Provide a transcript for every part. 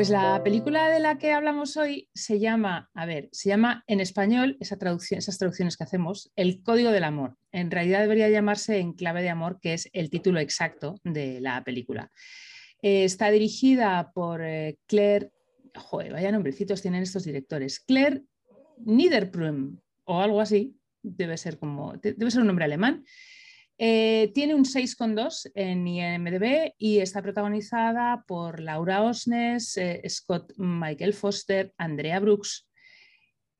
Pues la película de la que hablamos hoy se llama, a ver, se llama en español, esas traducciones que hacemos, El Código del Amor. En realidad debería llamarse En Clave de Amor, que es el título exacto de la película. Eh, está dirigida por eh, Claire, joder, vaya nombrecitos tienen estos directores, Claire Niederprüm o algo así, debe ser como, debe ser un nombre alemán. Eh, tiene un 6,2 en IMDb y está protagonizada por Laura Osnes, eh, Scott Michael Foster, Andrea Brooks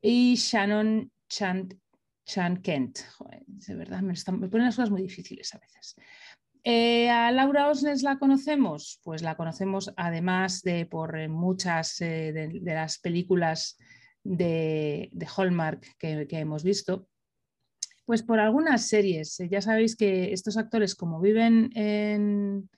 y Shannon Chan, Kent. de verdad, me, ponen las cosas muy difíciles a veces. Eh, a Laura Osnes la conocemos, pues la conocemos además de por muchas de, las películas de, Hallmark que hemos visto. Pues por algunas series. Eh, ya sabéis que estos actores, como viven en,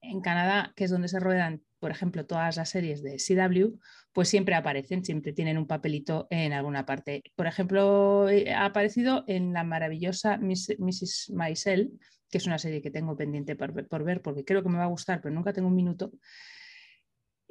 en Canadá, que es donde se ruedan, por ejemplo, todas las series de CW, pues siempre aparecen, siempre tienen un papelito en alguna parte. Por ejemplo, eh, ha aparecido en la maravillosa Mrs. Maisel, que es una serie que tengo pendiente por, por, ver porque creo que me va a gustar, pero nunca tengo un minuto.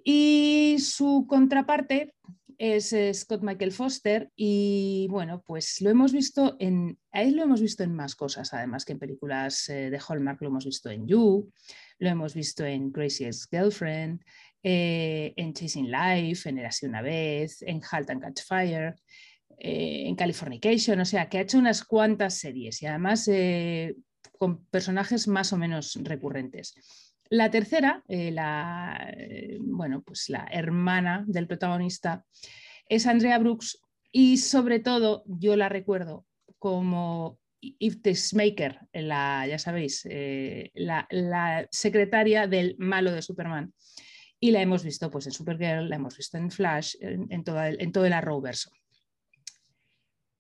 Y su contraparte es Scott Michael Foster y bueno, pues lo hemos visto en, a lo hemos visto en más cosas, además que en películas eh, de Hallmark, lo hemos visto en You, lo hemos visto en Craziest Girlfriend, eh, en Chasing Life, en Erasí una vez, en Halt and Catch Fire, eh, en Californication, o sea, que ha hecho unas cuantas series y además con personajes más o menos recurrentes. La tercera, eh, la, eh, bueno, pues la hermana del protagonista, es Andrea Brooks y sobre todo yo la recuerdo como Eve Maker, la, ya sabéis, eh, la, secretaria del malo de Superman. Y la hemos visto pues, en Supergirl, la hemos visto en Flash, en, en todo el Arrowverso.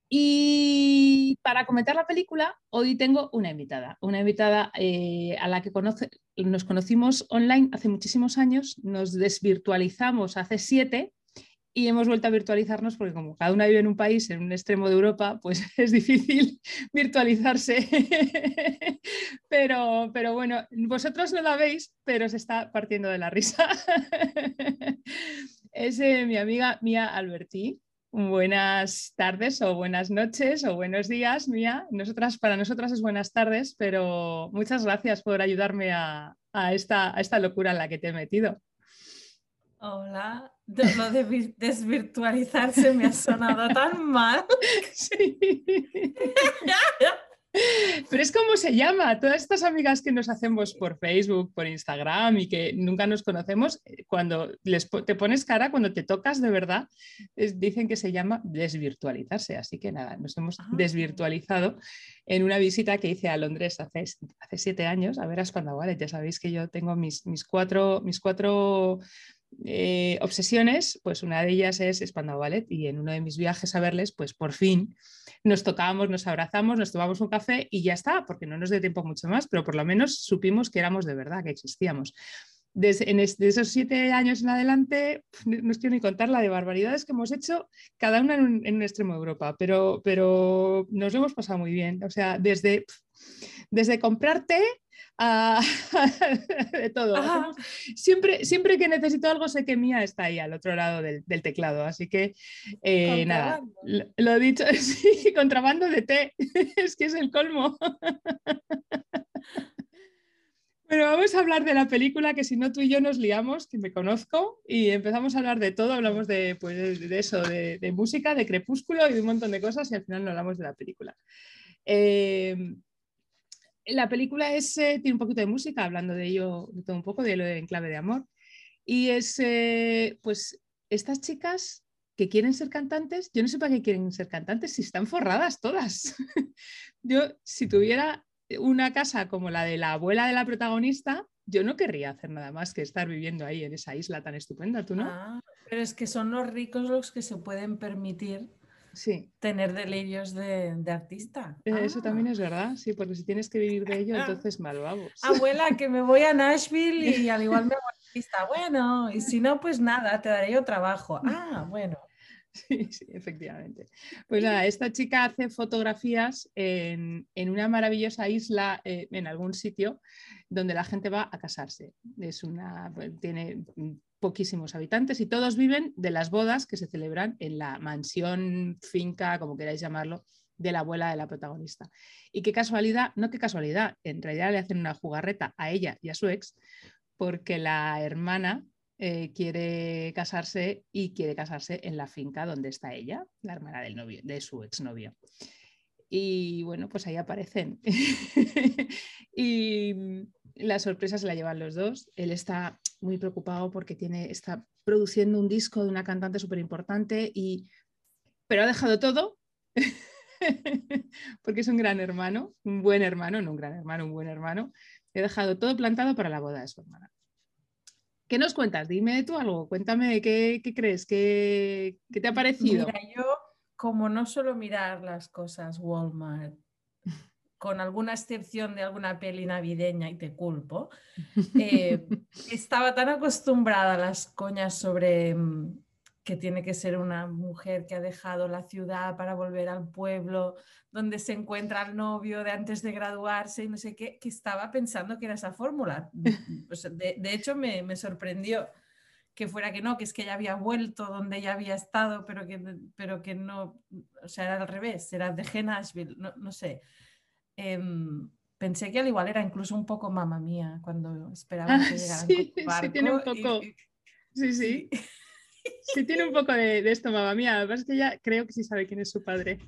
Y para comentar la película, hoy tengo una invitada, una invitada eh, a la que nos conocimos online hace muchísimos años, nos desvirtualizamos hace siete y hemos vuelto a virtualizarnos porque como cada una vive en un país, en un extremo de Europa, pues es difícil virtualizarse. pero, pero bueno, vosotros no la veis, pero se está partiendo de la risa. es eh, mi amiga Mía Alberti. Buenas tardes o buenas noches o buenos días, Mía. Nosotras, para nosotras es buenas tardes, pero muchas gracias por ayudarme a, esta, a esta locura en la que te he metido. Hola, lo de desvirtualizarse me ha sonado tan mal. Sí. Pero es como se llama. Todas estas amigas que nos hacemos por Facebook, por Instagram y que nunca nos conocemos, eh, cuando les, te pones cara, cuando te tocas de verdad, dicen que se llama desvirtualizarse. Así que nada, nos hemos ah. desvirtualizado en una visita que hice a Londres hace, hace siete años a ver a Spandau Ya sabéis que yo tengo mis, mis cuatro, mis cuatro eh, obsesiones, pues una de ellas es Spandau Ballet y en uno de mis viajes a verles, pues por fin nos tocábamos, nos abrazamos, nos tomamos un café y ya está, porque no nos dio tiempo mucho más, pero por lo menos supimos que éramos de verdad, que existíamos. Desde en esos siete años en adelante, no os quiero ni contar la de barbaridades que hemos hecho, cada una en un, extremo de Europa, pero, pero nos lo hemos pasado muy bien. O sea, desde, desde comprarte de todo. Siempre, siempre que necesito algo sé que Mía está ahí al otro lado del, teclado, así que eh, nada, lo, dicho, sí, contrabando de té, es que es el colmo. Bueno, vamos a hablar de la película, que si no tú y yo nos liamos, que me conozco, y empezamos a hablar de todo, hablamos de, pues, de eso, de, música, de crepúsculo y de un montón de cosas, y al final no hablamos de la película. Eh, la película es, eh, tiene un poquito de música, hablando de ello, de todo un poco, de lo de En clave de amor. Y es, eh, pues, estas chicas que quieren ser cantantes, yo no sé para qué quieren ser cantantes si están forradas todas. yo, si tuviera una casa como la de la abuela de la protagonista, yo no querría hacer nada más que estar viviendo ahí en esa isla tan estupenda, ¿tú no? Ah, pero es que son los ricos los que se pueden permitir tener delirios de, artista. Eh, eso también ah. es verdad, sí, porque si tienes que vivir de ello, entonces mal vamos. Abuela, que me voy a Nashville y al igual me voy a artista. Bueno, y si no, pues nada, te daré yo trabajo. Ah, bueno. Sí, sí, efectivamente. Pues nada, esta chica hace fotografías en, una maravillosa isla eh, en algún sitio donde la gente va a casarse. Es una, pues, tiene poquísimos habitantes y todos viven de las bodas que se celebran en la mansión, finca, como queráis llamarlo, de la abuela de la protagonista. Y qué casualidad, no qué casualidad, en realidad le hacen una jugarreta a ella y a su ex, porque la hermana eh, quiere casarse y quiere casarse en la finca donde está ella, la hermana del novio, de su exnovio. Y bueno, pues ahí aparecen. y la sorpresa se la llevan los dos. Él está muy preocupado porque tiene, está produciendo un disco de una cantante súper importante y pero ha dejado todo porque es un gran hermano, un buen hermano, no un gran hermano, un buen hermano. He dejado todo plantado para la boda de su hermana. ¿Qué nos cuentas? Dime tú algo, cuéntame qué, crees, ¿Qué, ¿Qué, te ha parecido. Mira, yo como no suelo mirar las cosas Walmart, con alguna excepción de alguna peli navideña y te culpo, eh, estaba tan acostumbrada a las coñas sobre mm, que tiene que ser una mujer que ha dejado la ciudad para volver al pueblo, donde se encuentra el novio de antes de graduarse y no sé qué, que estaba pensando que era esa fórmula. de, hecho, me, sorprendió que fuera que no, que es que ella había vuelto donde ella había estado, pero que, pero que no, o sea, era al revés, era de Nashville, no, no sé. Em, pensé que al igual era incluso un poco mamá mía cuando esperaba ah, que llegara sí, sí, tiene un poco. sí, sí. Sí, tiene un poco de, esto, mamá mía. Lo que es que ella creo que sí sabe quién es su padre.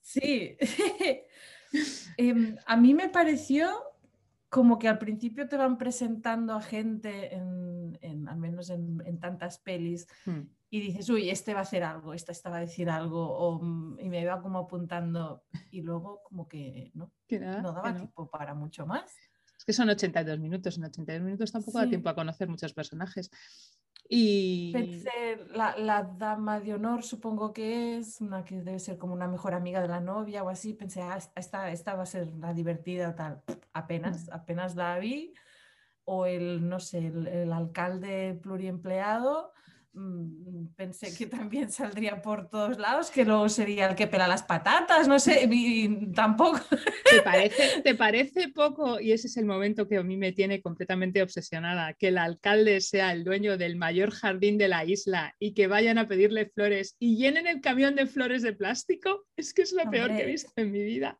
Sí. Em, a mí me pareció como que al principio te van presentando a gente, en, al menos en, tantas pelis, hmm. Y dices, uy, este va a hacer algo, esta, esta va a decir algo, mm, y me va como apuntando, y luego como que no, no daba tiempo para mucho más. Es que son 82 minutos, en 82 minutos tampoco da tiempo a conocer muchos personajes. Y... Pensé, la, dama de honor supongo que es, una que debe ser como una mejor amiga de la novia o así, pensé, ah, esta, esta va a ser la divertida o tal, apenas, apenas la vi, o el, no sé, el alcalde pluriempleado, pensé que también saldría por todos lados, que luego sería el que pela las patatas, no sé, tampoco. ¿Te parece, ¿Te parece poco? Y ese es el momento que a mí me tiene completamente obsesionada, que el alcalde sea el dueño del mayor jardín de la isla y que vayan a pedirle flores y llenen el camión de flores de plástico. Es que es lo peor que he visto en mi vida.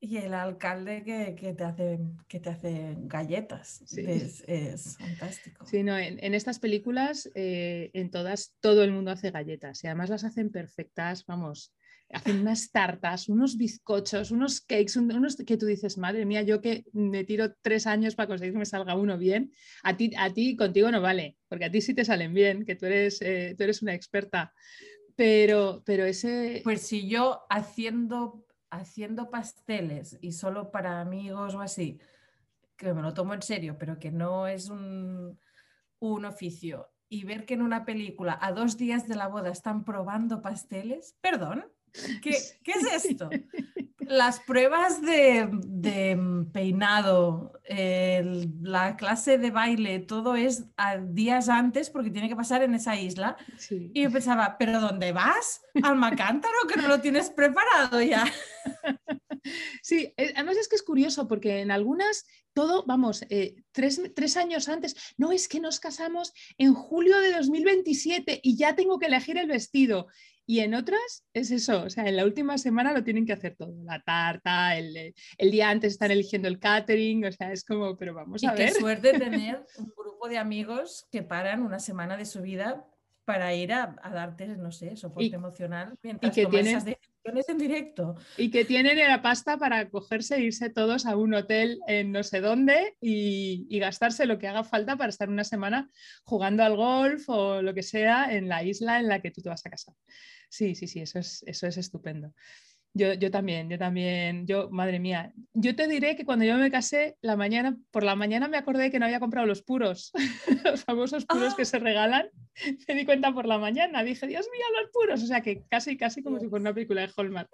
Y el alcalde que, te, hace, que te hace galletas. Es, fantástico. Sí, no, en, estas películas, eh, en todas, todo el mundo hace galletas y además las hacen perfectas, vamos, hacen unas tartas, unos bizcochos, unos cakes, unos que tú dices, madre mía, yo que me tiro tres años para conseguir que me salga uno bien, a ti, a ti contigo no vale, porque a ti sí te salen bien, que tú eres, eh, tú eres una experta. Pero, pero ese... Pues si yo haciendo haciendo pasteles y solo para amigos o así, que me lo tomo en serio, pero que no es un, un oficio, y ver que en una película a dos días de la boda están probando pasteles, perdón, ¿qué, ¿qué es esto? las pruebas de, peinado, la clase de baile, todo es a días antes porque tiene que pasar en esa isla. Y yo pensaba, ¿pero dónde vas? ¿Al Macántaro que no lo tienes preparado ya? Sí, eh, además es que es curioso porque en algunas todo, vamos, eh, tres, tres, años antes, no es que nos casamos en julio de 2027 y ya tengo que elegir el vestido. Y en otras es eso, o sea, en la última semana lo tienen que hacer todo, la tarta, el, el día antes están eligiendo el catering, o sea, es como, pero vamos a ver. Qué suerte tener un grupo de amigos que paran una semana de su vida para ir a, darte, no sé, soporte emocional mientras y que tienen, esas decisiones en directo. Y que tienen la pasta para cogerse e irse todos a un hotel en no sé dónde y, y, gastarse lo que haga falta para estar una semana jugando al golf o lo que sea en la isla en la que tú te vas a casar. Sí, sí, sí, eso es, eso es estupendo. Yo, yo, también, yo también, yo, madre mía, yo te diré que cuando yo me casé, la mañana, por la mañana me acordé que no había comprado los puros, los famosos puros que ¡Ah! se regalan, me di cuenta por la mañana, dije, Dios mío, los puros, o sea que casi, casi como si fuera una película de Hallmark.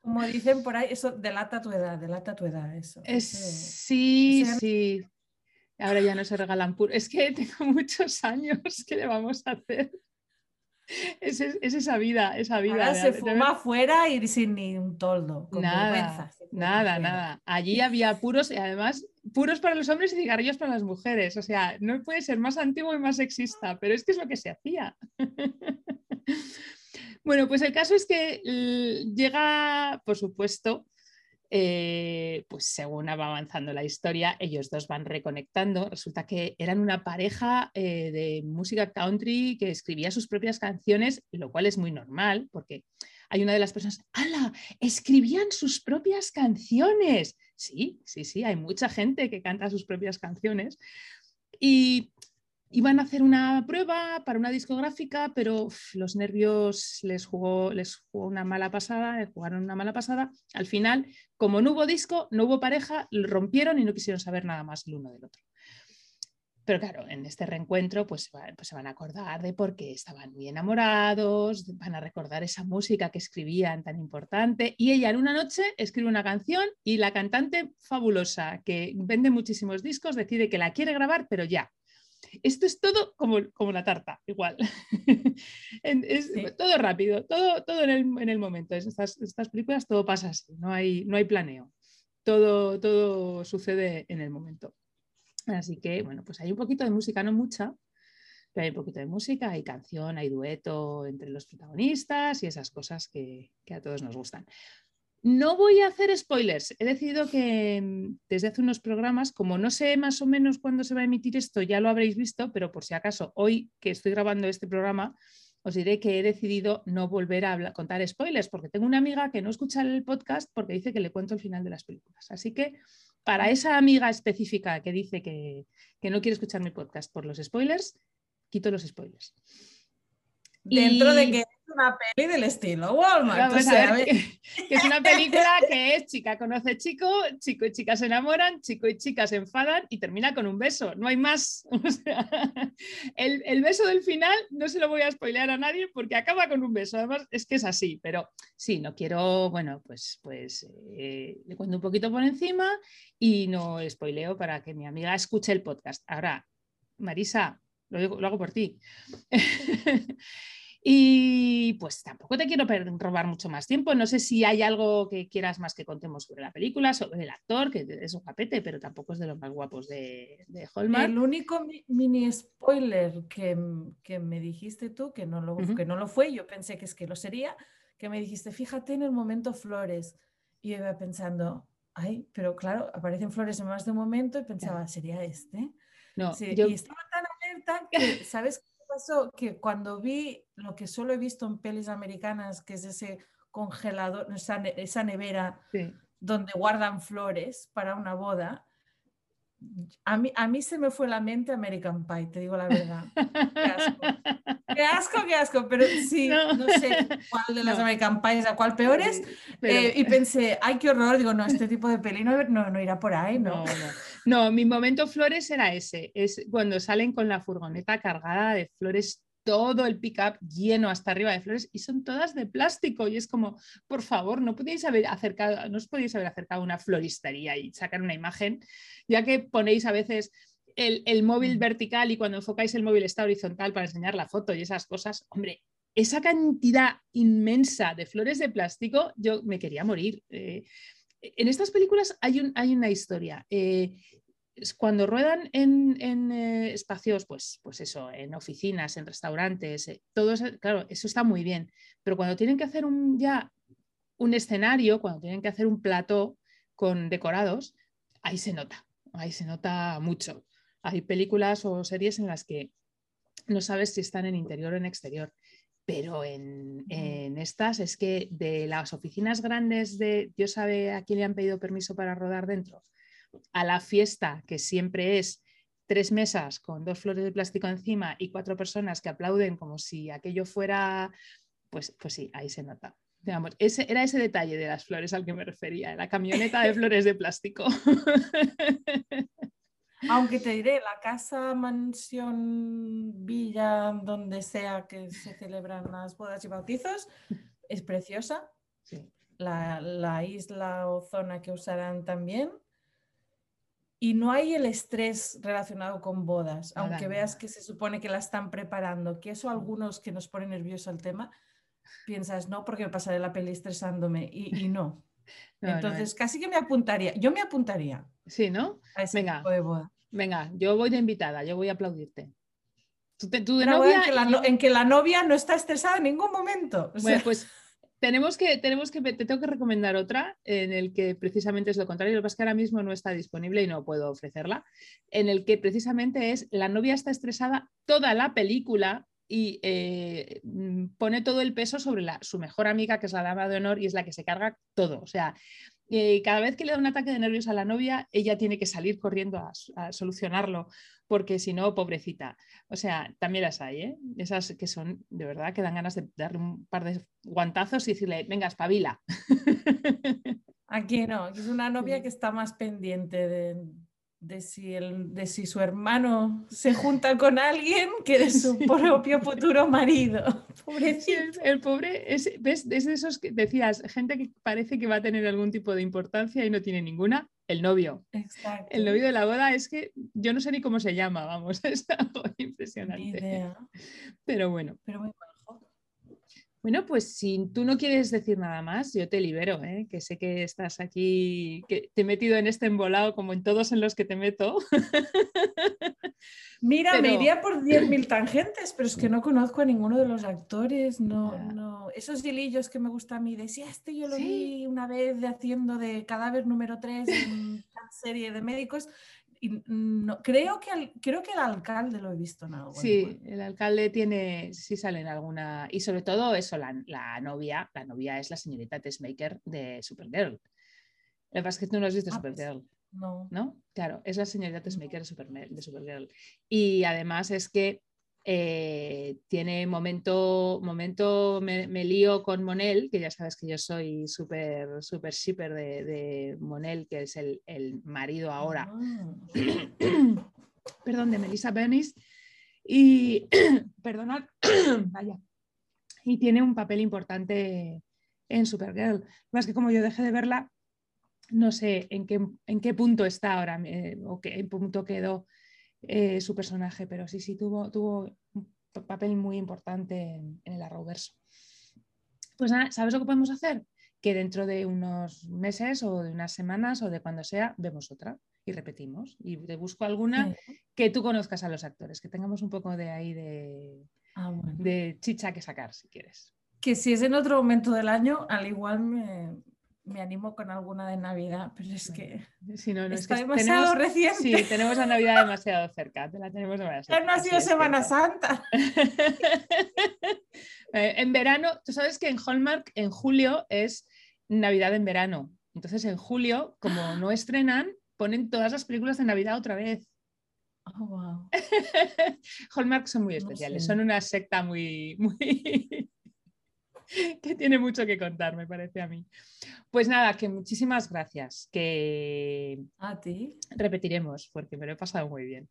Como dicen por ahí, eso delata tu edad, delata tu edad, eso. sí, sí. Ahora ya no se regalan puros. Es que tengo muchos años, ¿qué le vamos a hacer? Es, esa vida, esa vida. Ahora se fuma afuera y sin ni un toldo. nada, nada, nada. Allí había puros y además puros para los hombres y cigarrillos para las mujeres. O sea, no puede ser más antiguo y más sexista, pero es que es lo que se hacía. bueno, pues el caso es que llega, por supuesto, eh, pues según va avanzando la historia, ellos dos van reconectando. Resulta que eran una pareja eh, de música country que escribía sus propias canciones, lo cual es muy normal, porque hay una de las personas, ¡hala! Escribían sus propias canciones. Sí, sí, sí, hay mucha gente que canta sus propias canciones. Y iban a hacer una prueba para una discográfica, pero los nervios les jugó, les jugó una mala pasada, les jugaron una mala pasada. Al final, como no hubo disco, no hubo pareja, rompieron y no quisieron saber nada más el uno del otro. Pero claro, en este reencuentro pues, pues, se van a acordar de por qué estaban muy enamorados, van a recordar esa música que escribían tan importante. Y ella en una noche escribe una canción y la cantante fabulosa, que vende muchísimos discos, decide que la quiere grabar, pero ya, esto es todo como, como la tarta, igual. es todo rápido, todo, todo en, el, momento. Estas, estas películas todo pasa así, no hay, no hay planeo. Todo, todo sucede en el momento. Así que, bueno, pues hay un poquito de música, no mucha, pero hay un poquito de música, hay canción, hay dueto entre los protagonistas y esas cosas que, que a todos nos gustan. No voy a hacer spoilers. He decidido que mm, desde hace unos programas, como no sé más o menos cuándo se va a emitir esto, ya lo habréis visto, pero por si acaso hoy que estoy grabando este programa, os diré que he decidido no volver a contar spoilers, porque tengo una amiga que no escucha el podcast porque dice que le cuento el final de las películas. Así que para esa amiga específica que dice que, que no quiere escuchar mi podcast por los spoilers, quito los spoilers. Dentro de que una peli del estilo Walmart. que, es una película que es chica conoce chico, chico y chica se enamoran, chico y chica se enfadan y termina con un beso. No hay más. el, beso del final no se lo voy a spoilear a nadie porque acaba con un beso. Además, es que es así, pero sí, no quiero, bueno, pues, pues eh, le cuento un poquito por encima y no spoileo para que mi amiga escuche el podcast. Ahora, Marisa, lo, lo hago por ti. Y pues tampoco te quiero robar mucho más tiempo. No sé si hay algo que quieras más que contemos sobre la película, sobre el actor, que es un capete, pero tampoco es de los más guapos de, de El único mini spoiler que, me dijiste tú, que no, lo, que no lo fue, yo pensé que es que lo sería, que me dijiste, fíjate en el momento Flores. Y yo iba pensando, ay, pero claro, aparecen flores en más de un momento y pensaba, ¿sería este? No, Y estaba tan alerta que, ¿sabes? Pasó? Que cuando vi lo que solo he visto en pelis americanas, que es ese congelador, esa, nevera donde guardan flores para una boda, a mí, a mí se me fue la mente American Pie, te digo la verdad. Qué asco, qué asco, pero sí, no, sé cuál de las American Pies, a cuál peor es. Eh, y pensé, ay, qué horror, digo, no, este tipo de peli no, no, irá por ahí, ¿no? No, mi momento flores era ese, es cuando salen con la furgoneta cargada de flores todo el pick-up lleno hasta arriba de flores y son todas de plástico. Y es como, por favor, no podéis haber acercado, no os podéis haber acercado a una floristería y sacar una imagen, ya que ponéis a veces el, móvil mm. vertical y cuando enfocáis el móvil está horizontal para enseñar la foto y esas cosas. Hombre, esa cantidad inmensa de flores de plástico, yo me quería morir. Eh, en estas películas hay, un, hay una historia. Eh, cuando ruedan en, eh, espacios, pues, pues eso, en oficinas, en restaurantes, eh, todo eso, claro, eso está muy bien, pero cuando tienen que hacer un, ya un escenario, cuando tienen que hacer un plato con decorados, ahí se nota, ahí se nota mucho. Hay películas o series en las que no sabes si están en interior o en exterior, pero en, en estas es que de las oficinas grandes de Dios sabe a quién le han pedido permiso para rodar dentro, a la fiesta, que siempre es tres mesas con dos flores de plástico encima y cuatro personas que aplauden como si aquello fuera, pues, pues sí, ahí se nota. ese, era ese detalle de las flores al que me refería, la camioneta de flores de plástico. Aunque te diré, la casa, mansión, villa, donde sea que se celebran las bodas y bautizos, es preciosa. La, la isla o zona que usarán también y no hay el estrés relacionado con bodas, aunque veas que se supone que la están preparando, que eso a algunos que nos pone nervioso el tema, piensas, no, porque me pasaré la peli estresándome y, no. Entonces, casi que me apuntaría, yo me apuntaría, Sí, ¿no? venga, venga, yo voy de invitada, yo voy a aplaudirte. en, que la, novia no está estresada en ningún momento. Bueno, pues tenemos que, tenemos que, te tengo que recomendar otra en el que precisamente es lo contrario. Lo que pasa es que ahora mismo no está disponible y no puedo ofrecerla. En el que precisamente es la novia está estresada toda la película y eh, pone todo el peso sobre la, su mejor amiga, que es la dama de honor, y es la que se carga todo. O sea, eh, cada vez que le da un ataque de nervios a la novia, ella tiene que salir corriendo a, solucionarlo, porque si no, pobrecita. O sea, también las hay, ¿eh? Esas que son, de verdad, que dan ganas de darle un par de guantazos y decirle, venga, espabila. Aquí no, es una novia que está más pendiente de, de si, el, de si su hermano se junta con alguien que de su propio futuro marido. Pobrecito. El, pobre es, ¿ves? es de esos que decías, gente que parece que va a tener algún tipo de importancia y no tiene ninguna. El novio. Exacto. El novio de la boda es que yo no sé ni cómo se llama, vamos, es algo impresionante. Pero bueno. Pero bueno, bueno, pues si tú no quieres decir nada más, yo te libero, ¿eh? que sé que estás aquí, que te he metido en este embolado como en todos en los que te meto. Mira, me iría por 10.000 tangentes, pero es que no conozco a ninguno de los actores, no, no. Esos hilillos que me gusta a mí, decía, este yo lo vi una vez de haciendo de cadáver número 3 en una serie de médicos, no, creo, que creo que el alcalde lo he visto en algo. Sí, el alcalde tiene, sí sale en alguna, y sobre todo eso, la, novia, la novia es la señorita Tessmaker de Supergirl. Lo que pasa es que tú no has visto ah, pues, Supergirl. no. ¿No? Claro, es la señorita Tessmaker de, de Supergirl. Y además es que eh, tiene momento, momento me, lío con Monel, que ya sabes que yo soy súper super shipper de, Monel, que es el, marido ahora, ah. perdón, de Melissa Benis, y, perdonad, vaya, y tiene un papel importante en Supergirl. Más que como yo dejé de verla, no sé en qué, en qué punto está ahora eh, o qué punto quedó eh, su personaje, pero sí, sí, tuvo, tuvo un papel muy importante en, el Arrowverso. Pues nada, ¿sabes lo que podemos hacer? Que dentro de unos meses o de unas semanas o de cuando sea, vemos otra y repetimos. Y te busco alguna que tú conozcas a los actores, que tengamos un poco de ahí de, ah, de chicha que sacar, si quieres. Que si es en otro momento del año, al igual me, me animo con alguna de Navidad, pero es que si no, no, está demasiado reciente. Sí, tenemos la Navidad demasiado cerca, te la tenemos demasiado Ya no ha sido Semana Santa. Eh, en verano, tú sabes que en Hallmark en julio es Navidad en verano. Entonces en julio, como no estrenan, ponen todas las películas de Navidad otra vez. Oh, wow. Hallmark son muy especiales, son una secta muy, muy, que tiene mucho que contar, me parece a mí. Pues nada, que muchísimas gracias, que a ti repetiremos porque me lo he pasado muy bien.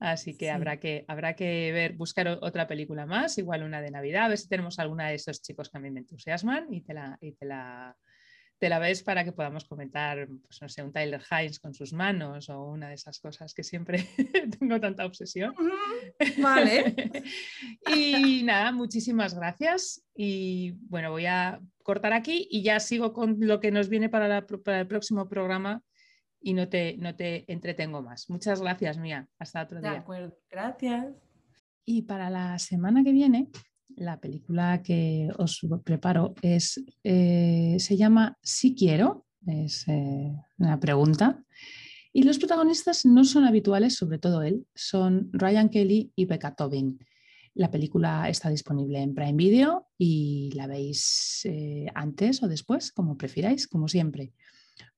Así que, habrá que habrá que ver, buscar otra película más, igual una de Navidad, a ver si tenemos alguna de esos chicos que a mí me entusiasman y te la, y te la te la ves para que podamos comentar, pues no sé, un Tyler Hines con sus manos o una de esas cosas que siempre tengo tanta obsesión. Vale. y nada, muchísimas gracias. Y bueno, voy a cortar aquí y ya sigo con lo que nos viene para, para el próximo programa y no te, no te entretengo más. Muchas gracias, Mía. Hasta otro día. De acuerdo, gracias. Y para la semana que viene la película que os preparo es, eh, se llama Si quiero, es eh, una pregunta. Y los protagonistas no son habituales, sobre todo él, son Ryan Kelly y Becca Tobin. La película está disponible en Prime Video y la veis eh, antes o después, como prefiráis, como siempre.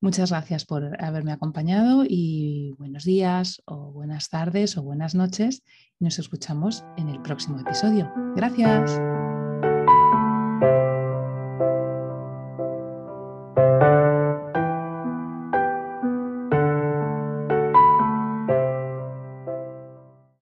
Muchas gracias por haberme acompañado y buenos días o buenas tardes o buenas noches. Nos escuchamos en el próximo episodio. Gracias.